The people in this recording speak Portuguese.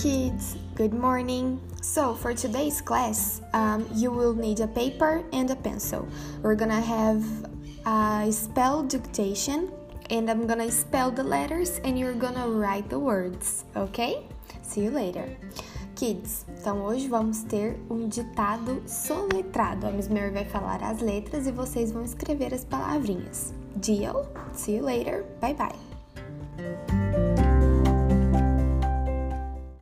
kids, good morning. So, for today's class, um, you will need a paper and a pencil. We're gonna have a spell dictation, and I'm gonna spell the letters and you're gonna write the words, ok? See you later. Kids, então hoje vamos ter um ditado soletrado. A Miss Mary vai falar as letras e vocês vão escrever as palavrinhas. Deal? See you later. Bye bye.